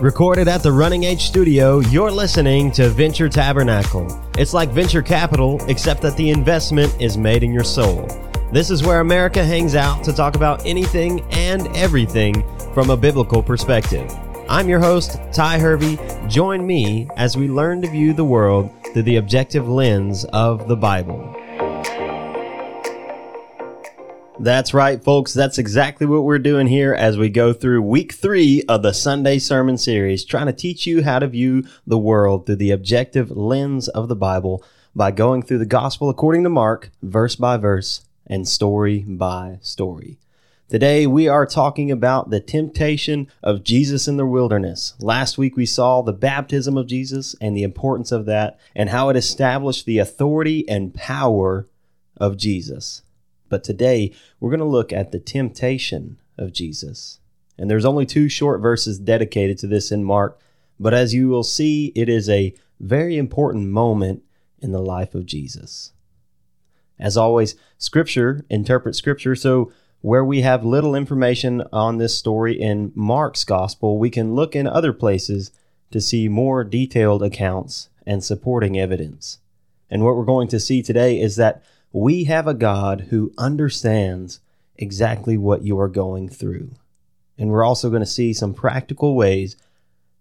Recorded at the Running Age Studio, you're listening to Venture Tabernacle. It's like venture capital, except that the investment is made in your soul. This is where America hangs out to talk about anything and everything from a biblical perspective. I'm your host, Ty Hervey. Join me as we learn to view the world through the objective lens of the Bible. That's right, folks. That's exactly what we're doing here as we go through week three of the Sunday Sermon Series, trying to teach you how to view the world through the objective lens of the Bible by going through the Gospel according to Mark, verse by verse and story by story. Today, we are talking about the temptation of Jesus in the wilderness. Last week, we saw the baptism of Jesus and the importance of that and how it established the authority and power of Jesus. But today, we're going to look at the temptation of Jesus. And there's only two short verses dedicated to this in Mark, but as you will see, it is a very important moment in the life of Jesus. As always, Scripture interprets Scripture, so where we have little information on this story in Mark's Gospel, we can look in other places to see more detailed accounts and supporting evidence. And what we're going to see today is that we have a God who understands exactly what you are going through. And we're also going to see some practical ways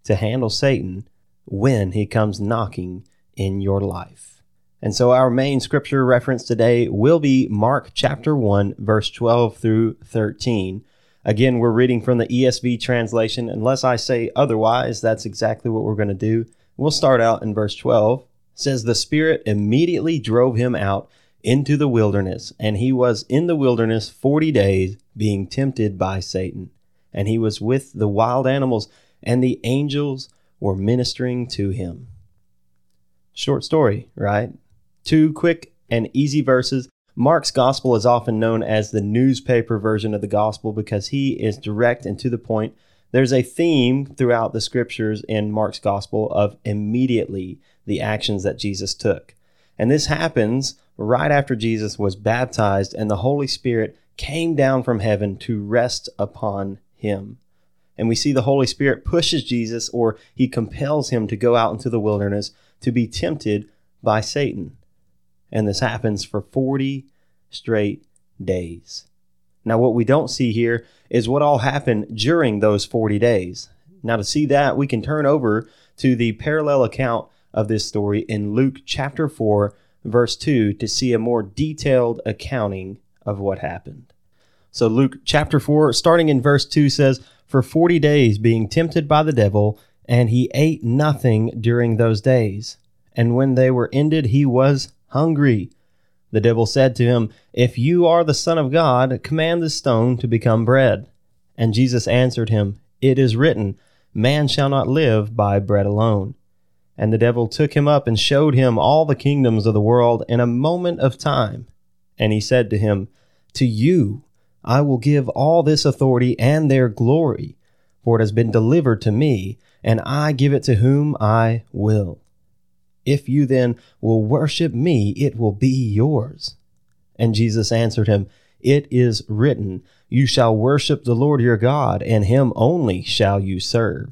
to handle Satan when he comes knocking in your life. And so our main scripture reference today will be Mark chapter 1, verse 12 through 13. Again, we're reading from the ESV translation. Unless I say otherwise, that's exactly what we're going to do. We'll start out in verse 12. It says, The Spirit immediately drove him out into the wilderness, and he was in the wilderness forty days, being tempted by Satan. And he was with the wild animals, and the angels were ministering to him. Short story, right? Two quick and easy verses. Mark's gospel is often known as the newspaper version of the gospel because he is direct and to the point. There's a theme throughout the scriptures in Mark's gospel of immediately the actions that Jesus took. And this happens right after Jesus was baptized and the Holy Spirit came down from heaven to rest upon him. And we see the Holy Spirit pushes Jesus or he compels him to go out into the wilderness to be tempted by Satan. And this happens for 40 straight days. Now, what we don't see here is what all happened during those 40 days. Now, to see that, we can turn over to the parallel account of this story in Luke chapter 4, verse 2 to see a more detailed accounting of what happened. So, Luke chapter 4, starting in verse 2, says, For 40 days being tempted by the devil, and he ate nothing during those days. And when they were ended, he was hungry. The devil said to him, If you are the Son of God, command the stone to become bread. And Jesus answered him, It is written, Man shall not live by bread alone. And the devil took him up and showed him all the kingdoms of the world in a moment of time. And he said to him, To you I will give all this authority and their glory, for it has been delivered to me, and I give it to whom I will. If you then will worship me, it will be yours. And Jesus answered him, It is written, You shall worship the Lord your God, and him only shall you serve.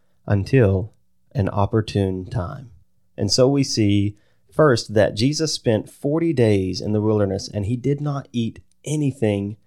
until an opportune time. And so we see first that Jesus spent 40 days in the wilderness and he did not eat anything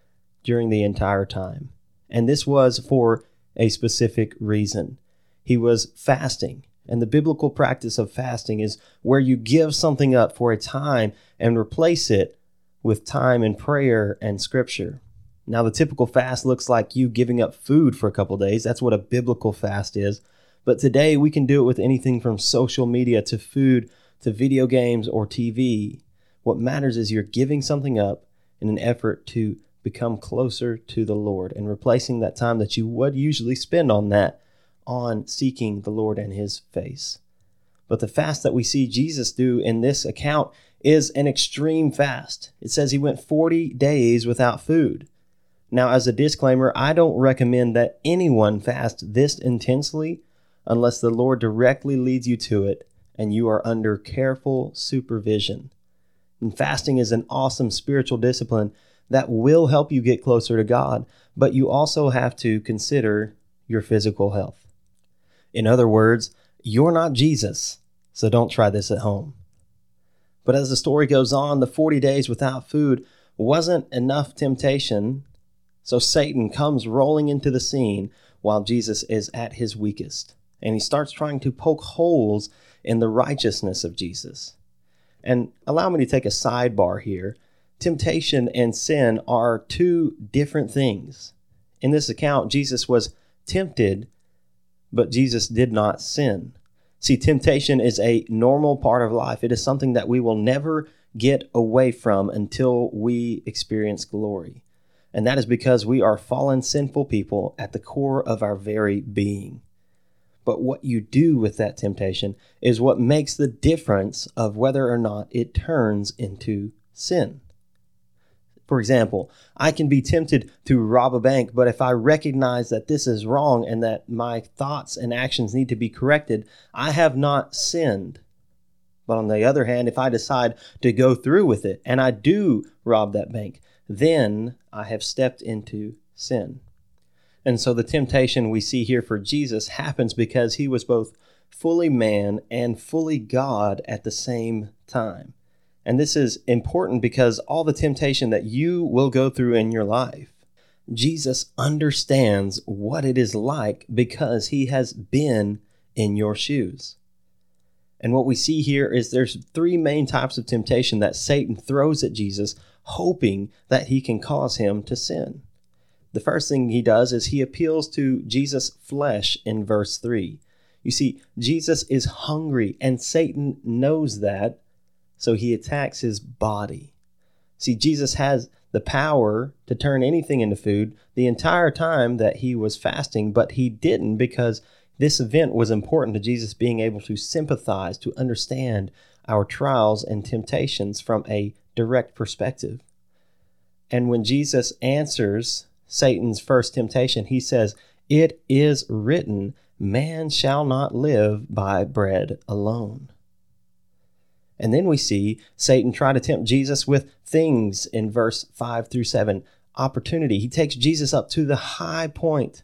during the entire time. And this was for a specific reason. He was fasting. And the biblical practice of fasting is where you give something up for a time and replace it with time and prayer and scripture. Now, the typical fast looks like you giving up food for a couple days. That's what a biblical fast is. But today we can do it with anything from social media to food to video games or TV. What matters is you're giving something up in an effort to become closer to the Lord and replacing that time that you would usually spend on that on seeking the Lord and his face. But the fast that we see Jesus do in this account is an extreme fast. It says he went 40 days without food. Now, as a disclaimer, I don't recommend that anyone fast this intensely unless the Lord directly leads you to it and you are under careful supervision. And fasting is an awesome spiritual discipline that will help you get closer to God, but you also have to consider your physical health. In other words, you're not Jesus, so don't try this at home. But as the story goes on, the 40 days without food wasn't enough temptation, so Satan comes rolling into the scene while Jesus is at his weakest, and he starts trying to poke holes in the righteousness of Jesus. And allow me to take a sidebar here. Temptation and sin are two different things. In this account, Jesus was tempted, but Jesus did not sin. See, temptation is a normal part of life. It is something that we will never get away from until we experience glory. And that is because we are fallen, sinful people at the core of our very being. But what you do with that temptation is what makes the difference of whether or not it turns into sin. For example, I can be tempted to rob a bank, but if I recognize that this is wrong and that my thoughts and actions need to be corrected, I have not sinned. But on the other hand, if I decide to go through with it and I do rob that bank, then I have stepped into sin. And so the temptation we see here for Jesus happens because he was both fully man and fully God at the same time. And this is important because all the temptation that you will go through in your life, Jesus understands what it is like because he has been in your shoes. And what we see here is there's three main types of temptation that Satan throws at Jesus, hoping that he can cause him to sin. The first thing he does is he appeals to Jesus' flesh in verse 3. You see, Jesus is hungry, and Satan knows that, so he attacks his body. See, Jesus has the power to turn anything into food the entire time that he was fasting, but he didn't because this event was important to Jesus being able to sympathize, to understand our trials and temptations from a direct perspective. And when Jesus answers Satan's first temptation, he says, It is written, man shall not live by bread alone. And then we see Satan try to tempt Jesus with things in verse 5 through 7. Opportunity. He takes Jesus up to the high point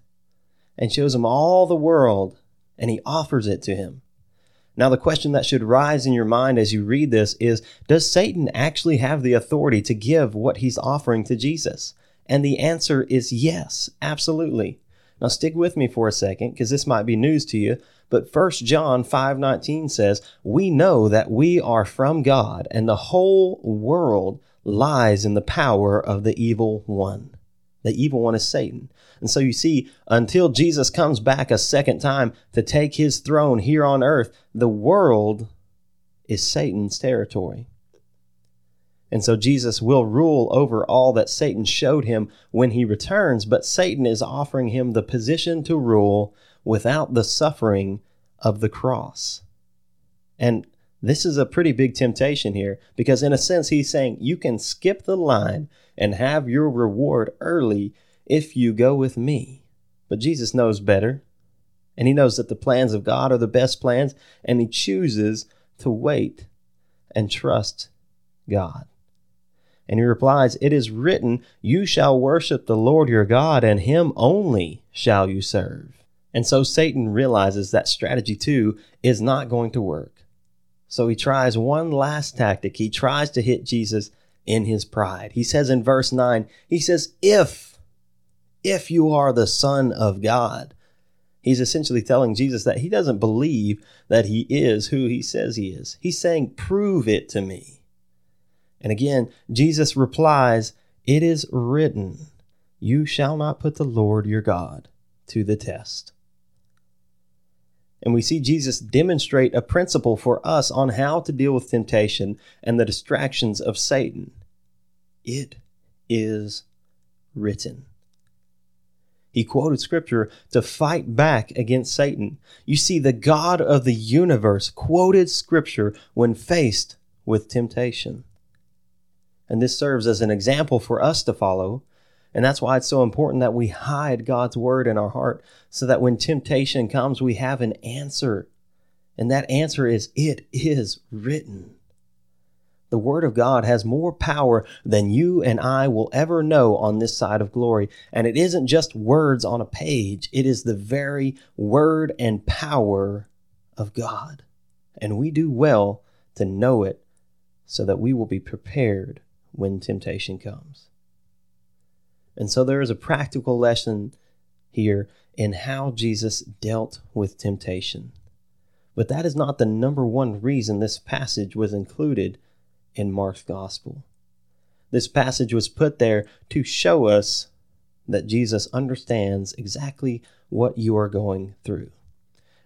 and shows him all the world, and he offers it to him. Now, the question that should rise in your mind as you read this is Does Satan actually have the authority to give what he's offering to Jesus? And the answer is yes, absolutely. Now stick with me for a second because this might be news to you, but 1 John 5:19 says, "We know that we are from God, and the whole world lies in the power of the evil one." The evil one is Satan. And so you see, until Jesus comes back a second time to take his throne here on earth, the world is Satan's territory. And so Jesus will rule over all that Satan showed him when he returns, but Satan is offering him the position to rule without the suffering of the cross. And this is a pretty big temptation here because, in a sense, he's saying you can skip the line and have your reward early if you go with me. But Jesus knows better, and he knows that the plans of God are the best plans, and he chooses to wait and trust God. And he replies, It is written, You shall worship the Lord your God, and him only shall you serve. And so Satan realizes that strategy too is not going to work. So he tries one last tactic. He tries to hit Jesus in his pride. He says in verse 9, He says, If, if you are the Son of God. He's essentially telling Jesus that he doesn't believe that he is who he says he is. He's saying, Prove it to me. And again, Jesus replies, It is written, You shall not put the Lord your God to the test. And we see Jesus demonstrate a principle for us on how to deal with temptation and the distractions of Satan. It is written. He quoted scripture to fight back against Satan. You see, the God of the universe quoted scripture when faced with temptation. And this serves as an example for us to follow. And that's why it's so important that we hide God's word in our heart so that when temptation comes, we have an answer. And that answer is, It is written. The Word of God has more power than you and I will ever know on this side of glory. And it isn't just words on a page, it is the very Word and power of God. And we do well to know it so that we will be prepared when temptation comes. And so there is a practical lesson here in how Jesus dealt with temptation. But that is not the number one reason this passage was included in Mark's gospel. This passage was put there to show us that Jesus understands exactly what you are going through.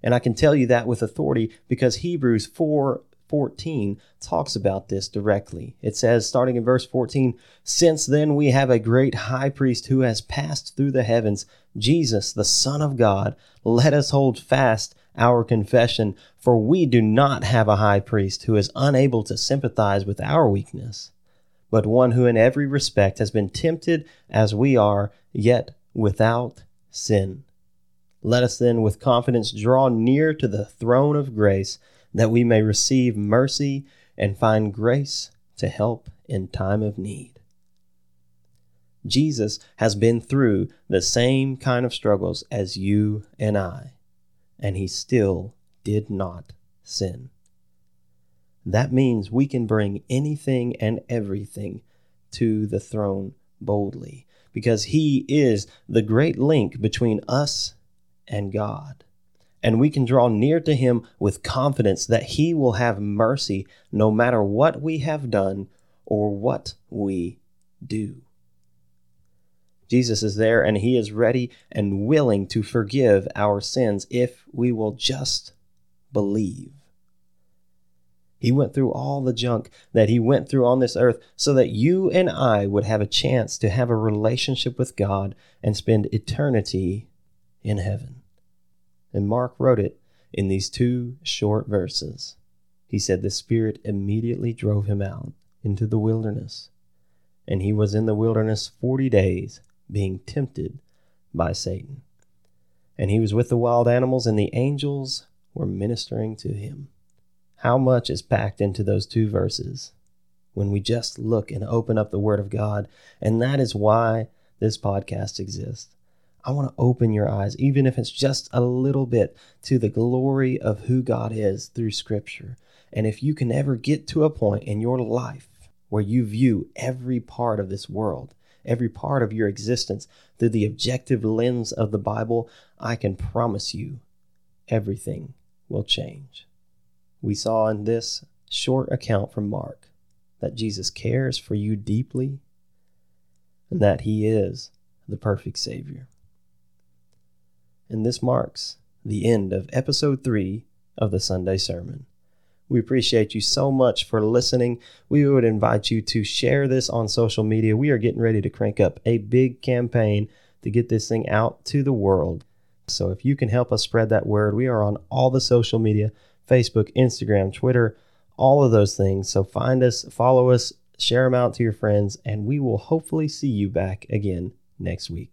And I can tell you that with authority because Hebrews 4 14 talks about this directly. It says, starting in verse 14, Since then we have a great high priest who has passed through the heavens, Jesus, the Son of God, let us hold fast our confession, for we do not have a high priest who is unable to sympathize with our weakness, but one who in every respect has been tempted as we are, yet without sin. Let us then with confidence draw near to the throne of grace, that we may receive mercy and find grace to help in time of need. Jesus has been through the same kind of struggles as you and I and he still did not sin. That means we can bring anything and everything to the throne boldly because he is the great link between us and God. And we can draw near to him with confidence that he will have mercy no matter what we have done or what we do. Jesus is there and he is ready and willing to forgive our sins if we will just believe. He went through all the junk that he went through on this earth so that you and I would have a chance to have a relationship with God and spend eternity in heaven. And Mark wrote it in these two short verses. He said, The Spirit immediately drove him out into the wilderness, and he was in the wilderness forty days being tempted by Satan. And he was with the wild animals, and the angels were ministering to him. How much is packed into those two verses when we just look and open up the Word of God? And that is why this podcast exists. I want to open your eyes, even if it's just a little bit, to the glory of who God is through Scripture. And if you can ever get to a point in your life where you view every part of this world every part of your existence through the objective lens of the Bible, I can promise you everything will change. We saw in this short account from Mark that Jesus cares for you deeply and that he is the perfect Savior. And this marks the end of episode three of the Sunday Sermon. We appreciate you so much for listening. We would invite you to share this on social media. We are getting ready to crank up a big campaign to get this thing out to the world. So if you can help us spread that word, we are on all the social media Facebook, Instagram, Twitter, all of those things. So find us, follow us, share them out to your friends, and we will hopefully see you back again next week.